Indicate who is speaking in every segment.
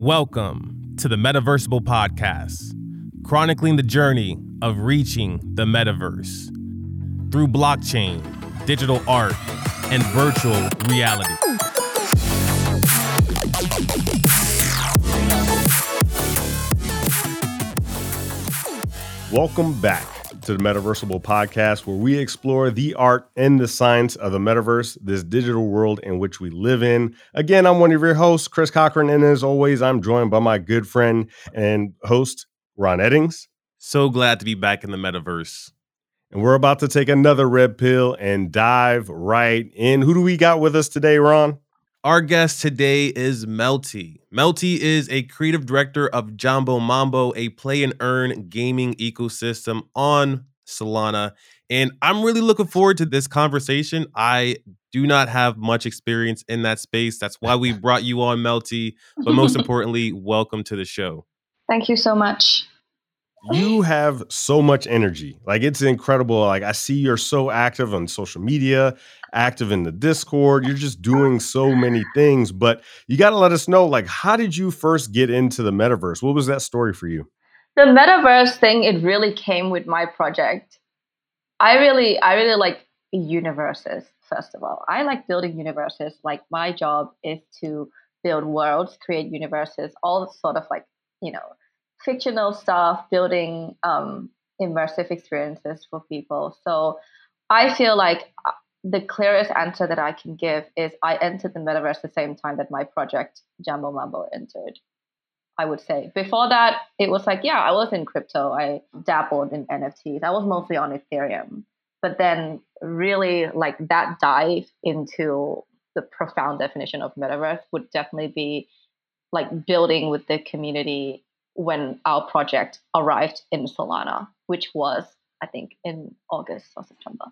Speaker 1: Welcome to the Metaversible Podcast, chronicling the journey of reaching the metaverse through blockchain, digital art, and virtual reality.
Speaker 2: Welcome back to the Metaversible podcast, where we explore the art and the science of the metaverse, this digital world in which we live in. Again, I'm one of your hosts, Chris Cochran, and as always, I'm joined by my good friend and host, Ron Eddings.
Speaker 1: So glad to be back in the metaverse.
Speaker 2: And we're about to take another red pill and dive right in. Who do we got with us today, Ron?
Speaker 1: Our guest today is Melty. Melty is a creative director of Jambo Mambo, a play and earn gaming ecosystem on Solana. And I'm really looking forward to this conversation. I do not have much experience in that space. That's why we brought you on, Melty. But most importantly, welcome to the show.
Speaker 3: Thank you so much.
Speaker 2: You have so much energy. Like it's incredible. Like I see you're so active on social media, active in the Discord. You're just doing so many things, but you got to let us know like how did you first get into the metaverse? What was that story for you?
Speaker 3: The metaverse thing it really came with my project. I really I really like universes first of all. I like building universes. Like my job is to build worlds, create universes, all sort of like, you know, fictional stuff, building um, immersive experiences for people. So I feel like uh, the clearest answer that I can give is I entered the metaverse the same time that my project Jambo Mambo entered. I would say before that, it was like, yeah, I was in crypto. I dabbled in NFTs. I was mostly on Ethereum. But then, really, like that dive into the profound definition of metaverse would definitely be like building with the community when our project arrived in Solana, which was, I think, in August or September.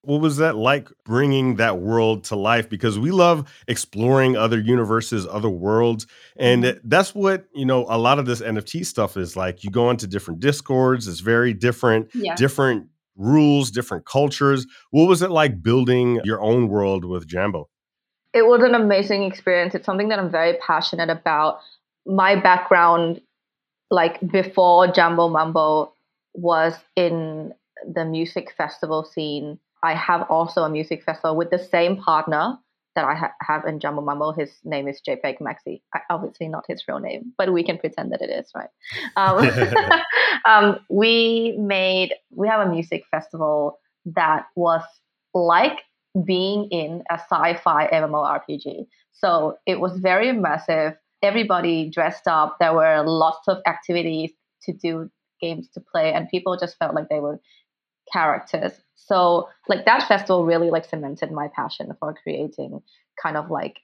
Speaker 2: What was that like bringing that world to life? Because we love exploring other universes, other worlds. And mm-hmm. that's what, you know, a lot of this NFT stuff is like. You go into different discords, it's very different, yeah. different rules, different cultures. What was it like building your own world with Jambo?
Speaker 3: It was an amazing experience. It's something that I'm very passionate about. My background like before Jambo Mambo was in the music festival scene. I have also a music festival with the same partner that I ha- have in Jambo Mambo. His name is JPEG Maxi. Obviously, not his real name, but we can pretend that it is, right? Um, um, we made, we have a music festival that was like being in a sci fi MMORPG. So it was very immersive everybody dressed up. There were lots of activities to do, games to play, and people just felt like they were characters. So like that festival really like cemented my passion for creating kind of like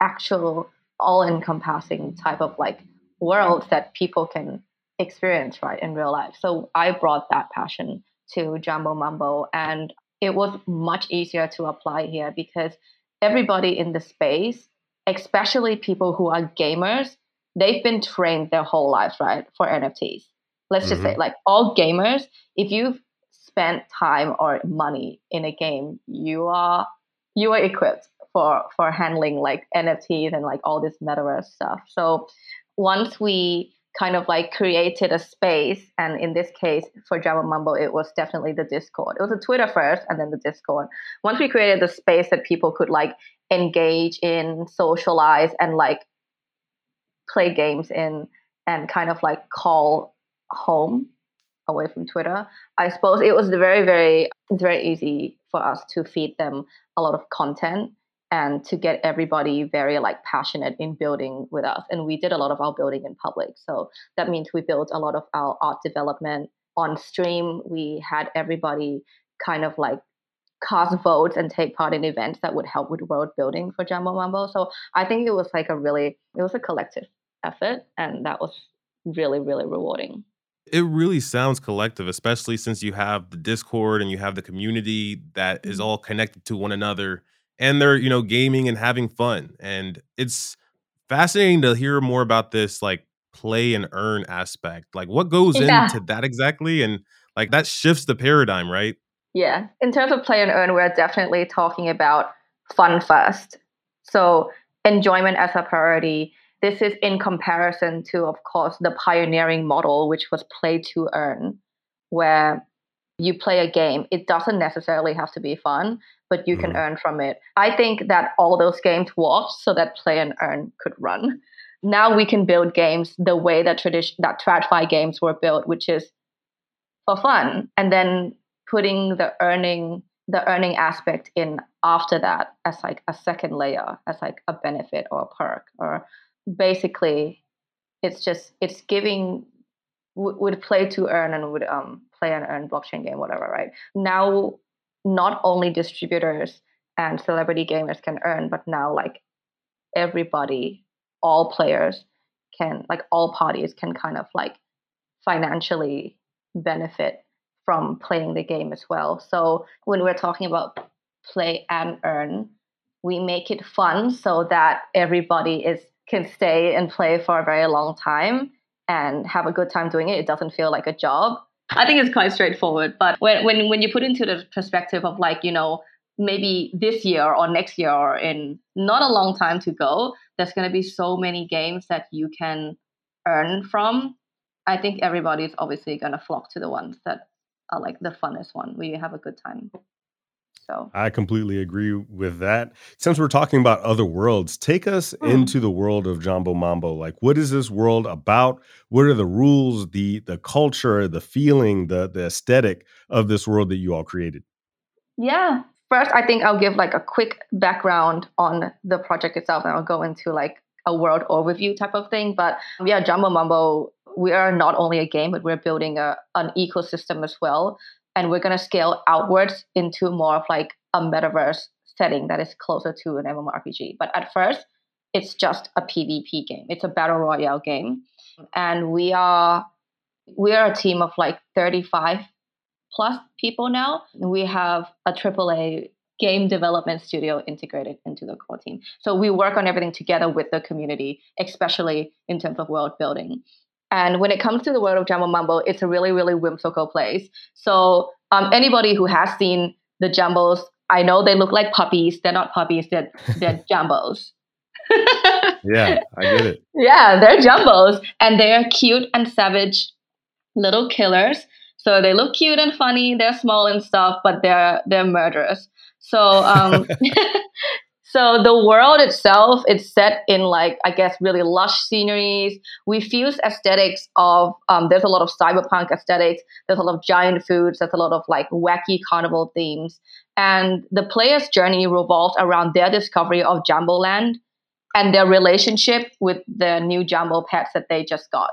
Speaker 3: actual all encompassing type of like worlds that people can experience right in real life. So I brought that passion to Jambo Mambo and it was much easier to apply here because everybody in the space especially people who are gamers, they've been trained their whole lives, right, for NFTs. Let's just mm-hmm. say, like all gamers, if you've spent time or money in a game, you are you are equipped for for handling like NFTs and like all this metaverse stuff. So once we kind of like created a space, and in this case for Jambo Mambo, it was definitely the Discord. It was a Twitter first, and then the Discord. Once we created the space that people could like engage in, socialize, and like play games in, and kind of like call home away from Twitter. I suppose it was very, very, it's very easy for us to feed them a lot of content and to get everybody very like passionate in building with us. And we did a lot of our building in public. So that means we built a lot of our art development on stream. We had everybody kind of like cast votes and take part in events that would help with world building for Jambo Mambo. So I think it was like a really it was a collective effort and that was really, really rewarding.
Speaker 1: It really sounds collective, especially since you have the Discord and you have the community that is mm-hmm. all connected to one another and they're, you know, gaming and having fun. And it's fascinating to hear more about this like play and earn aspect. Like what goes yeah. into that exactly? And like that shifts the paradigm, right?
Speaker 3: Yeah. In terms of play and earn, we're definitely talking about fun first. So enjoyment as a priority. this is in comparison to, of course, the pioneering model, which was play to earn, where you play a game. It doesn't necessarily have to be fun, but you mm-hmm. can earn from it. I think that all those games worked so that play and earn could run. Now we can build games the way that tradition that TradFi games were built, which is for fun, and then putting the earning the earning aspect in after that as like a second layer, as like a benefit or a perk, or basically, it's just it's giving would play to earn and would um play and earn blockchain game, whatever, right? Now, not only distributors and celebrity gamers can earn, but now like everybody, all players can, like all parties can kind of like financially benefit from playing the game as well. So when we're talking about play and earn, we make it fun so that everybody is can stay and play for a very long time and have a good time doing it. It doesn't feel like a job. I think it's quite straightforward. But when when when you put into the perspective of like, you know, maybe this year or next year or in not a long time to go, there's gonna be so many games that you can earn from. I think everybody's obviously gonna flock to the ones that are like the funnest one where you have a good time. So
Speaker 2: I completely agree with that. Since we're talking about other worlds, take us mm. into the world of Jambo Mambo. Like, what is this world about? What are the rules, the the culture, the feeling, the the aesthetic of this world that you all created?
Speaker 3: Yeah. First, I think I'll give like a quick background on the project itself, and I'll go into like a world overview type of thing. But yeah, Jambo Mambo, we are not only a game, but we're building a an ecosystem as well and we're going to scale outwards into more of like a metaverse setting that is closer to an MMORPG. But at first, it's just a PvP game. It's a battle royale game, and we are we are a team of like 35 plus people now. We have a AAA game development studio integrated into the core team. So we work on everything together with the community, especially in terms of world building. And when it comes to the world of Jambo Mambo, it's a really, really whimsical place. So um, anybody who has seen the Jumbos, I know they look like puppies. They're not puppies. They're they're Jambos.
Speaker 2: yeah, I get it.
Speaker 3: Yeah, they're Jumbos, and they're cute and savage little killers. So they look cute and funny. They're small and stuff, but they're they're murderous. So um, So the world itself, it's set in like I guess really lush sceneries. We fuse aesthetics of um, there's a lot of cyberpunk aesthetics. There's a lot of giant foods. There's a lot of like wacky carnival themes, and the player's journey revolves around their discovery of Jambo Land and their relationship with the new Jambo pets that they just got.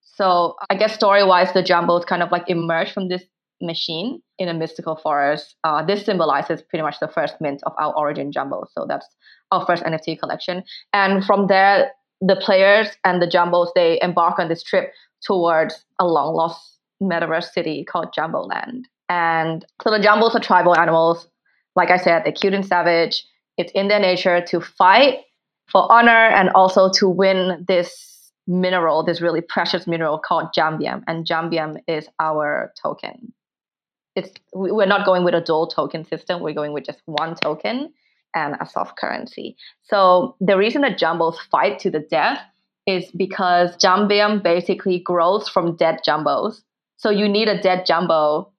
Speaker 3: So I guess story wise, the Jambos kind of like emerge from this machine in a mystical forest. Uh, this symbolizes pretty much the first mint of our origin jumbo. So that's our first NFT collection. And from there, the players and the jumbos they embark on this trip towards a long lost metaverse city called Jambo Land. And so the jumbos are tribal animals. Like I said, they're cute and savage. It's in their nature to fight for honor and also to win this mineral, this really precious mineral called Jambium. And Jambium is our token it's we're not going with a dual token system. We're going with just one token and a soft currency. So the reason that jumbos fight to the death is because Jambium basically grows from dead jumbos. So you need a dead jumbo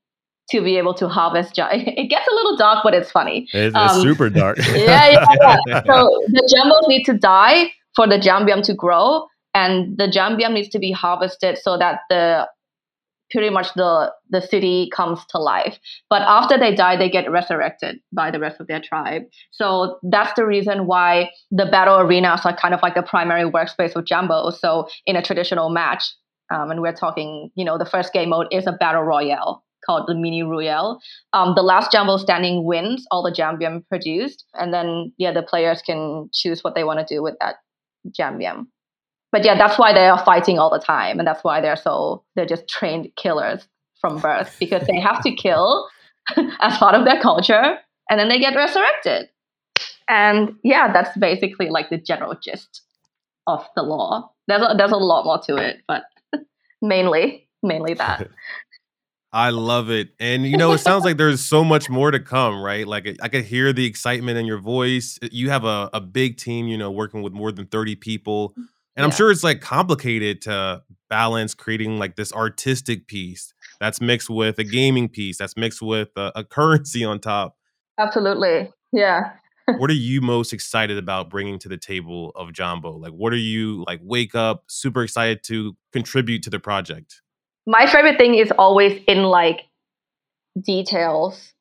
Speaker 3: to be able to harvest. It gets a little dark, but it's funny.
Speaker 2: It's, um, super dark.
Speaker 3: yeah, yeah, yeah. So the jumbos need to die for the jambium to grow, and the jambium needs to be harvested so that the pretty much the the city comes to life. But after they die they get resurrected by the rest of their tribe. So that's the reason why the battle arenas are kind of like the primary workspace of jambo. So in a traditional match um, and we're talking you know the first game mode is a battle royale called the mini royale. Um, the last jambo standing wins all the jambium produced. And then yeah the players can choose what they want to do with that jambium but yeah, that's why they are fighting all the time, and that's why they're so they're just trained killers from birth because they have to kill as part of their culture, and then they get resurrected. And yeah, that's basically like the general gist of the law. There's a, there's a lot more to it, but mainly mainly that.
Speaker 1: I love it. And you know, it sounds like there's so much more to come, right? Like I could hear the excitement in your voice. You have a, a big team, you know, working with more than 30 people. And yeah. I'm sure it's like complicated to balance creating like this artistic piece that's mixed with a gaming piece, that's mixed with a, a currency on top.
Speaker 3: Absolutely. Yeah.
Speaker 1: what are you most excited about bringing to the table of Jambo? Like, what are you like, wake up super excited to contribute to the project?
Speaker 3: my favorite thing is always in like details.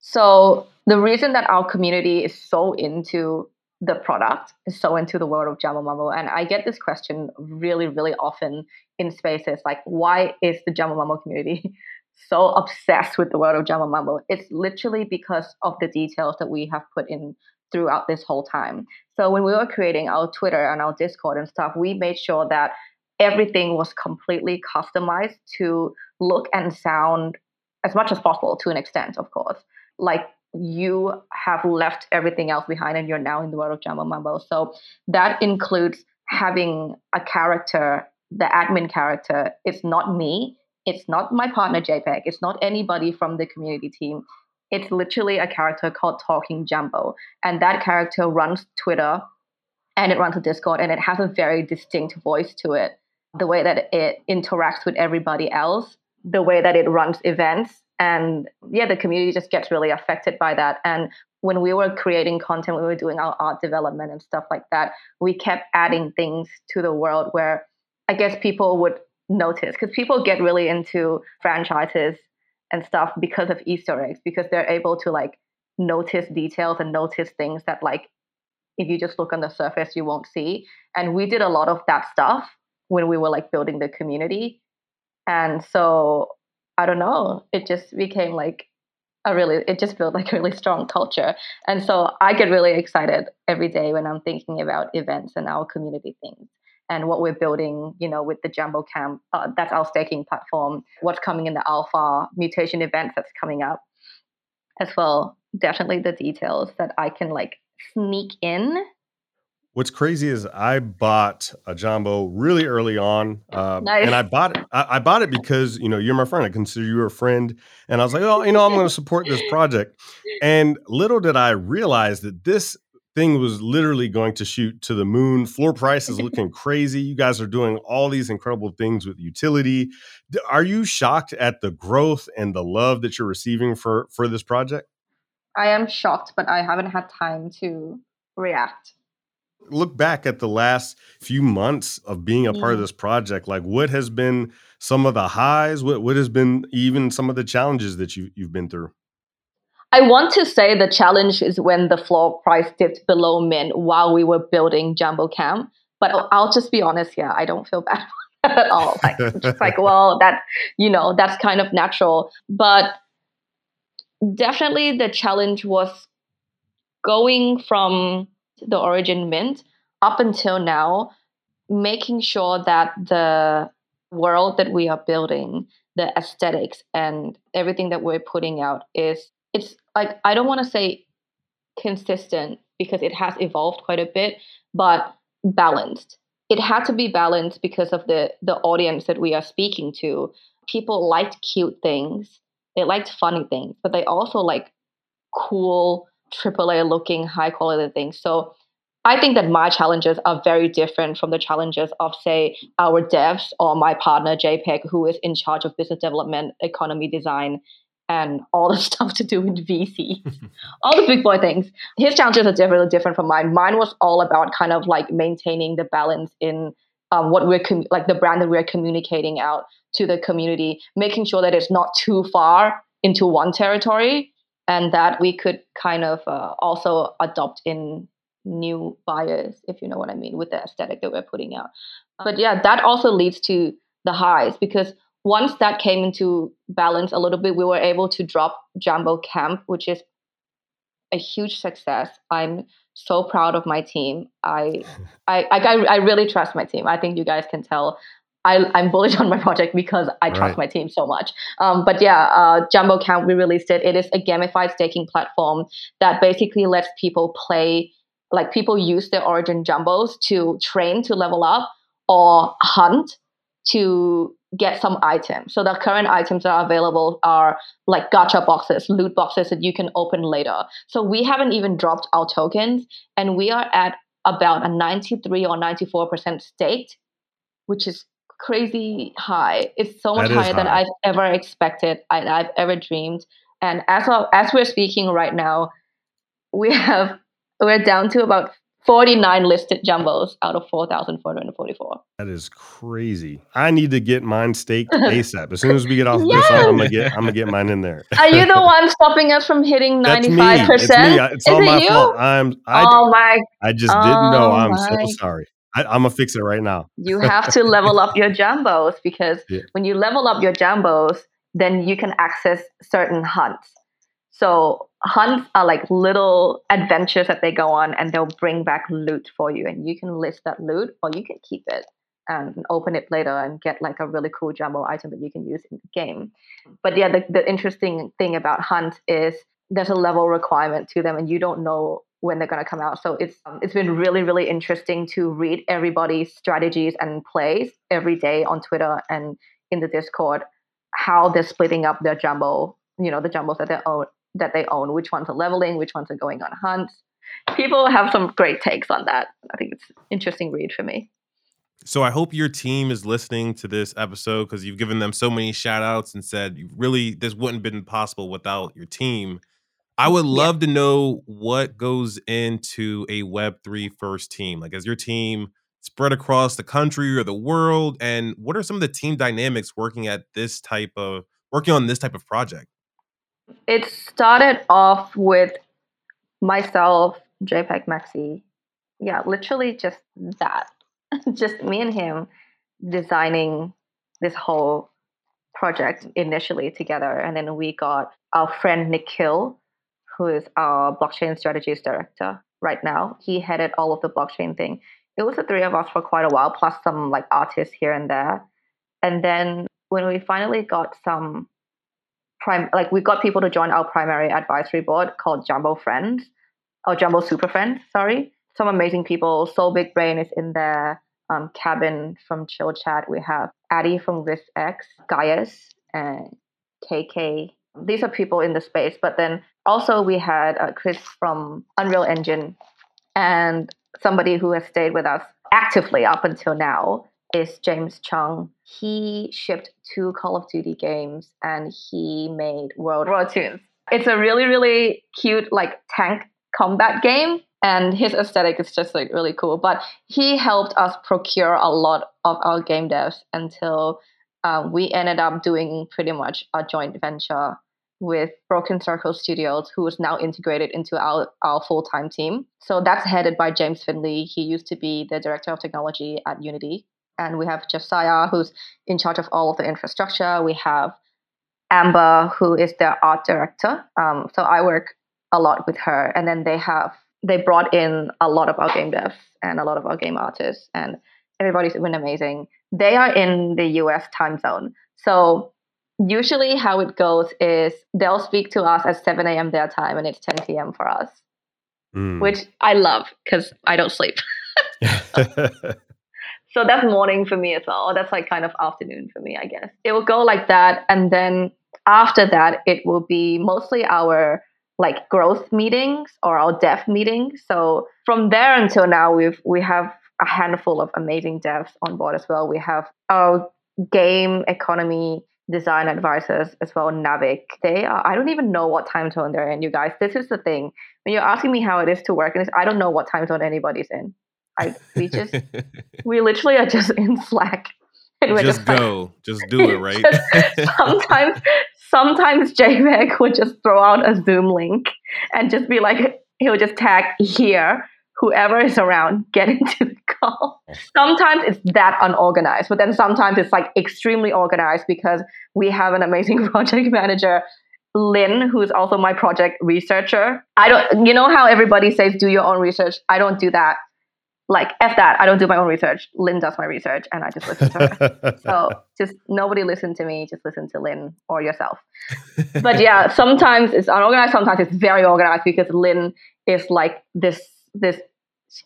Speaker 3: So the reason that our community is so into the product is so into the world of Jambo Mambo. And I get this question really, really often in spaces like, why is the Jambo Mambo community so obsessed with the world of Jambo Mambo? It's literally because of the details that we have put in throughout this whole time. So when we were creating our Twitter and our Discord and stuff, we made sure that everything was completely customized to look and sound as much as possible to an extent, of course. Like you have left everything else behind and you're now in the world of Jambo Mambo. So that includes having a character, the admin character. It's not me. It's not my partner JPEG. It's not anybody from the community team. It's literally a character called Talking Jumbo. And that character runs Twitter and it runs a Discord and it has a very distinct voice to it the way that it interacts with everybody else, the way that it runs events. And yeah, the community just gets really affected by that. And when we were creating content, we were doing our art development and stuff like that, we kept adding things to the world where I guess people would notice because people get really into franchises and stuff because of Easter eggs, because they're able to like notice details and notice things that like if you just look on the surface you won't see. And we did a lot of that stuff when we were like building the community. And so I don't know, it just became like a really, it just built like a really strong culture. And so I get really excited every day when I'm thinking about events and our community things and what we're building, you know, with the Jambo Camp. Uh, that's our staking platform. What's coming in the alpha mutation events that's coming up as well. Definitely the details that I can like sneak in
Speaker 2: What's crazy is I bought a Jambo really early on, um, nice. and I bought it. I, I, bought it because you know you're my friend. I consider you a friend, and I was like, oh, you know, I'm going to support this project. And little did I realize that this thing was literally going to shoot to the moon. Floor price is looking crazy. You guys are doing all these incredible things with utility. Are you shocked at the growth and the love that you're receiving for for this project?
Speaker 3: I am shocked, but I haven't had time to react
Speaker 2: look back at the last few months of being a part of mm-hmm. this project, like what has been some of the highs? What what has been even some of the challenges that you you've been through?
Speaker 3: I want to say the challenge is when the floor price dipped below min while we were building Jambo Camp. But I'll just be honest here, I don't feel bad at all. Like just like, well, that you know, that's kind of natural. But definitely the challenge was going from the origin mint up until now making sure that the world that we are building the aesthetics and everything that we're putting out is it's like i don't want to say consistent because it has evolved quite a bit but balanced. It had to be balanced because of the the audience that we are speaking to. People liked cute things. They liked funny things but they also like cool AAA looking high quality things. So I think that my challenges are very different from the challenges of, say, our devs or my partner JPEG, who is in charge of business development, economy design, and all the stuff to do with VC, all the big boy things. His challenges are definitely different from mine. Mine was all about kind of like maintaining the balance in um, what we're com- like the brand that we're communicating out to the community, making sure that it's not too far into one territory and that we could kind of uh, also adopt in new buyers, if you know what I mean, with the aesthetic that we're putting out. But yeah, that also leads to the highs because once that came into balance a little bit, we were able to drop Jambo Camp, which is a huge success. I'm so proud of my team. I, I, I, I really trust my team. I think you guys can tell. I, am bullish on my project because I trust right. my team so much. Um, but yeah, uh, Jambo Camp, we released it. It is a gamified staking platform that basically lets people play, like people use their origin jumbos to train to level up or hunt to get some items. So the current items that are available are like gacha boxes, loot boxes that you can open later. So we haven't even dropped our tokens and we are at about a 93 or 94% staked, which is crazy high. It's so much higher high. than I've ever expected, I, I've ever dreamed. And as of, as we're speaking right now, we have we're down to about 49 listed jumbos out of 4,444.
Speaker 2: That is crazy. I need to get mine staked ASAP. As soon as we get off yes. this, I'm gonna get I'm gonna get mine in there.
Speaker 3: Are you the one stopping us from hitting 95%?
Speaker 2: It's me. It's, it's all my you? fault. I'm I, oh my I just oh didn't know. Oh I'm my. so sorry. I, am gonna fix it right now.
Speaker 3: you have to level up your jumbos because yeah. when you level up your jumbos, then you can access certain hunts. So hunts are like little adventures that they go on and they'll bring back loot for you and you can list that loot or you can keep it and open it later and get like a really cool jumbo item that you can use in the game. But yeah, the, the interesting thing about hunt is there's a level requirement to them and you don't know when they're going to come out. So it's um, it's been really really interesting to read everybody's strategies and plays every day on Twitter and in the Discord how they're splitting up their jumbo, you know, the jumbos that they own that they own, which ones are leveling, which ones are going on hunts. People have some great takes on that. I think it's interesting read for me.
Speaker 1: So I hope your team is listening to this episode because you've given them so many shout outs and said really this wouldn't have been possible without your team. I would love yeah. to know what goes into a Web3 first team. Like, is your team spread across the country or the world? And what are some of the team dynamics working at this type of working on this type of project?
Speaker 3: It started off with myself, JPEG Maxi. Yeah, literally just that. just me and him designing this whole project initially together. And then we got our friend Nikhil, who is our blockchain strategies director right now. He headed all of the blockchain thing. It was the three of us for quite a while, plus some like artists here and there. And then when we finally got some prime like we got people to join our primary advisory board called Jumbo Friends or Jumbo Super Friends, sorry. Some amazing people. SolBigBrain is in there. Um, Cabin from Chill Chat. We have Addy from WizX, Gaius, and KK. These are people in the space. But then also we had uh, Chris from Unreal Engine and somebody who has stayed with us actively up until now is James Chung. He shipped two Call of Duty games and he made World War Toons. It's a really, really cute like tank combat game and his aesthetic is just like really cool. But he helped us procure a lot of our game devs until um, we ended up doing pretty much a joint venture with Broken Circle Studios, who is now integrated into our, our full time team. So that's headed by James Finley. He used to be the director of technology at Unity and we have Josiah, who's in charge of all of the infrastructure. We have Amber, who is their art director. Um, so I work a lot with her, and then they have they brought in a lot of our game devs and a lot of our game artists, and everybody's been amazing. They are in the U.S. time zone, so usually how it goes is they'll speak to us at 7 a.m. their time, and it's 10 p.m. for us, mm. which I love because I don't sleep. So that's morning for me as well. Or that's like kind of afternoon for me, I guess. It will go like that. And then after that, it will be mostly our like growth meetings or our dev meetings. So from there until now, we've we have a handful of amazing devs on board as well. We have our game economy design advisors as well, Naavik. They are I don't even know what time zone they're in, you guys. This is the thing. When you're asking me how it is to work in this, I don't know what time zone anybody's in. I we just we literally are just in Slack.
Speaker 1: Just, just go, like, just do it, right?
Speaker 3: sometimes, sometimes JPEG would just throw out a Zoom link and just be like, he'll just tag here, whoever is around, get into the call. Sometimes it's that unorganized, but then sometimes it's like extremely organized because we have an amazing project manager Lynn, who's also my project researcher. I don't, you know how everybody says do your own research? I don't do that like f that i don't do my own research lynn does my research and i just listen to her so just nobody listen to me just listen to lynn or yourself but yeah sometimes it's unorganized sometimes it's very organized because lynn is like this this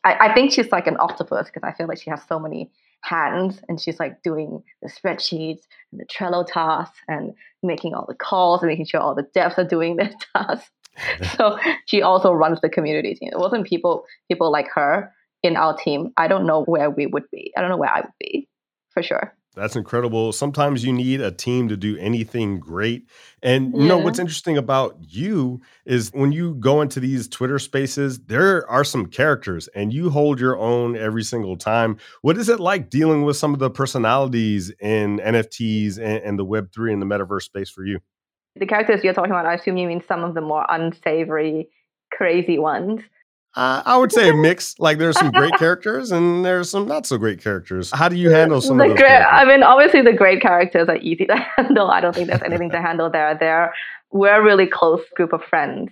Speaker 3: i, I think she's like an octopus because i feel like she has so many hands and she's like doing the spreadsheets and the Trello tasks and making all the calls and making sure all the devs are doing their tasks. so she also runs the community team. It wasn't people people like her in our team. I don't know where we would be. I don't know where I would be for sure.
Speaker 2: That's incredible. Sometimes you need a team to do anything great. And you know what's interesting about you is when you go into these Twitter spaces, there are some characters and you hold your own every single time. What is it like dealing with some of the personalities in NFTs and, and the Web3 and the metaverse space for you?
Speaker 3: The characters you're talking about, I assume you mean some of the more unsavory, crazy ones.
Speaker 2: Uh, I would say a mix. Like there's some great characters and there's some not so great characters. How do you handle some
Speaker 3: the
Speaker 2: of those?
Speaker 3: Great. I mean, obviously the great characters are easy to handle. I don't think there's anything to handle there. There, we're a really close group of friends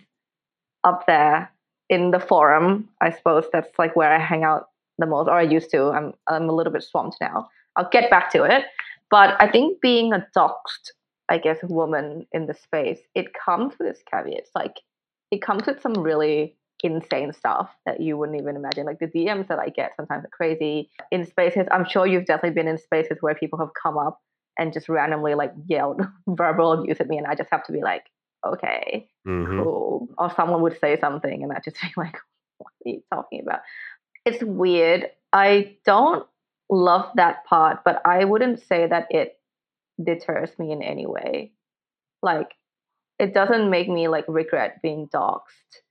Speaker 3: up there in the forum. I suppose that's like where I hang out the most, or I used to. I'm I'm a little bit swamped now. I'll get back to it. But I think being a doxed, I guess, woman in the space, it comes with its caveats. Like it comes with some really insane stuff that you wouldn't even imagine. Like the DMs that I get sometimes are crazy. In spaces, I'm sure you've definitely been in spaces where people have come up and just randomly like yelled verbal abuse at me, and I just have to be like, okay,
Speaker 2: Mhm.
Speaker 3: cool. Or someone would say something, and I just be like, what are you talking about? It's weird. I don't love that part, but I wouldn't say that it deters me in any way. Like, it doesn't make me like regret being doxxed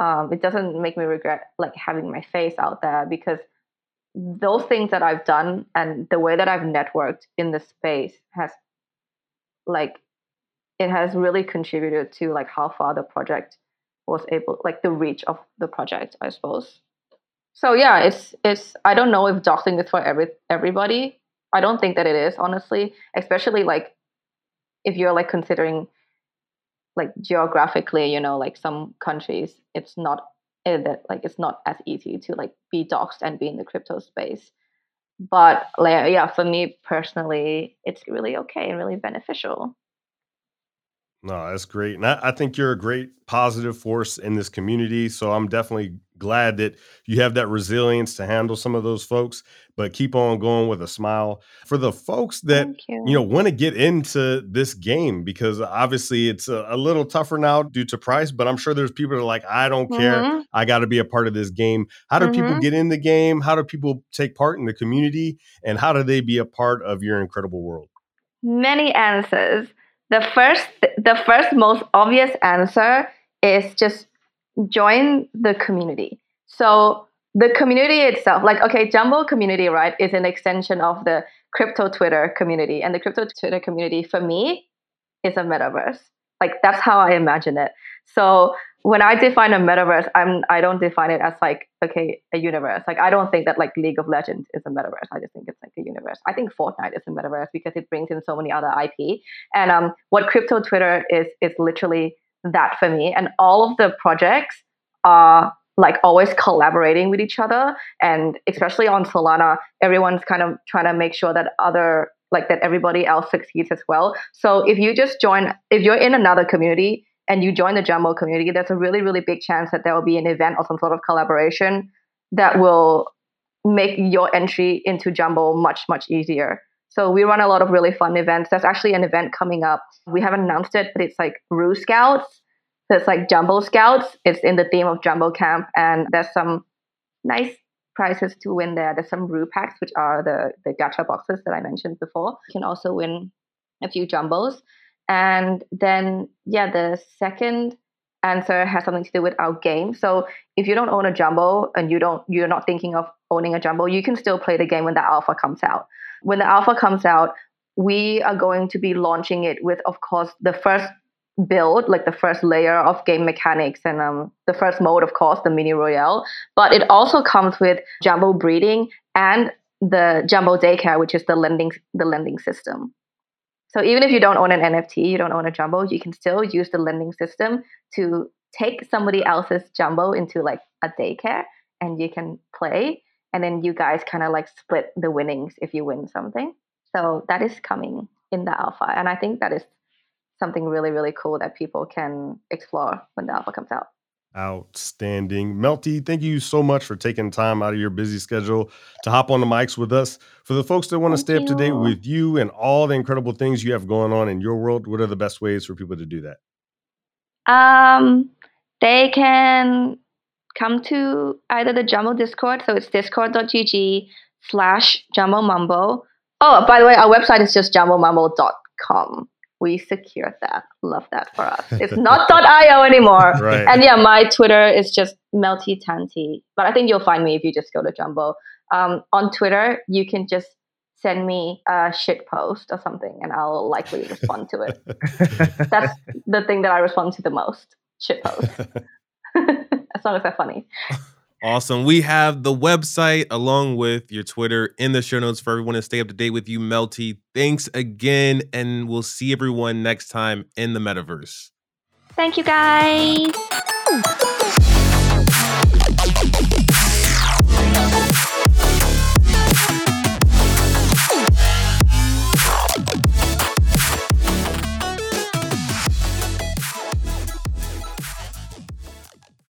Speaker 3: um, it doesn't make me regret like having my face out there because those things that I've done and the way that I've networked in the space has like it has really contributed to like how far the project was able like the reach of the project I suppose. So yeah it's it's I don't know if doxing is for every everybody. I don't think that it is honestly especially like if you're like considering like geographically, you know, like some countries, it's not eh, that like it's not as easy to like be doxxed and be in the crypto space. But like yeah, for me personally, it's really okay and really beneficial.
Speaker 2: No, that's great. And I, I think you're a great positive force in this community. So I'm definitely glad that you have that resilience to handle some of those folks, but keep on going with a smile. For the folks that
Speaker 3: you.
Speaker 2: you know want to get into this game because obviously it's a, a little tougher now due to price but i'm sure there's people that are like i don't care
Speaker 3: Mhm,
Speaker 2: i got to be a part of this game how do people
Speaker 3: mhm.
Speaker 2: get in the game how do people take part in the community and how do they be a part of your incredible world
Speaker 3: Many answers. The first, the first most obvious answer is just join the community. So the community itself, like okay, Jumbo community, right, is an extension of the crypto Twitter community, and the crypto Twitter community for me is a metaverse. Like that's how I imagine it. So when I define a metaverse, I'm I don't define it as like okay a universe. Like I don't think that like League of Legends is a metaverse. I just think it's like a universe. I think Fortnite is a metaverse because it brings in so many other IP. And um, what crypto Twitter is is literally that for me. And all of the projects are like always collaborating with each other, and especially on Solana, everyone's kind of trying to make sure that other like that everybody else succeeds as well. So if you just join, if you're in another community and you join the Jumbo community, there's a really, really big chance that there will be an event or some sort of collaboration that will make your entry into Jumbo much, much easier. So we run a lot of really fun events. There's actually an event coming up. We haven't announced it, but it's like Rue Scouts. So it's like Jumbo Scouts. It's in the theme of Jambo Camp, and there's some nice prizes to win there. There's some Rue packs, which are the the gacha boxes that I mentioned before. You can also win a few jumbos. And then, yeah, the second answer has something to do with our game. So if you don't own a jumbo and you don't, you're not thinking of owning a jumbo, you can still play the game when the alpha comes out. When the alpha comes out, we are going to be launching it with, of course, the first build, like the first layer of game mechanics and um, the first mode, of course, the mini royale. But it also comes with jumbo breeding and the jumbo daycare, which is the lending the lending system. So even if you don't own an NFT, you don't own a jumbo, you can still use the lending system to take somebody else's jumbo into like a daycare and you can play and then you guys kind of like split the winnings if you win something. So that is coming in the alpha and I think that is something really really cool that people can explore when the alpha comes out.
Speaker 2: Outstanding. Melty, thank you so much for taking time out of your busy schedule to hop on the mics with us. For the folks that want to stay up to date with you and all the incredible things you have going on in your world, what are the best ways for people to do that?
Speaker 3: Um, they can come to either the Jumbo Discord, so it's discord.gg slash Jambo Mambo. Oh, by the way, our website is just jumbomumbo.com. We secured that. Love that for us. It's not .io anymore.
Speaker 2: Right.
Speaker 3: And yeah, my Twitter is just Melty Tanti. But I think you'll find me if you just go to Jumbo. Um, on Twitter, you can just send me a shit post or something and I'll likely respond to it. That's the thing that I respond to the most. Shit post. as long as they're funny.
Speaker 1: Awesome. We have the website along with your Twitter in the show notes for everyone to stay up to date with you, Melty. Thanks again, and we'll see everyone next time in the metaverse.
Speaker 3: Thank you, guys.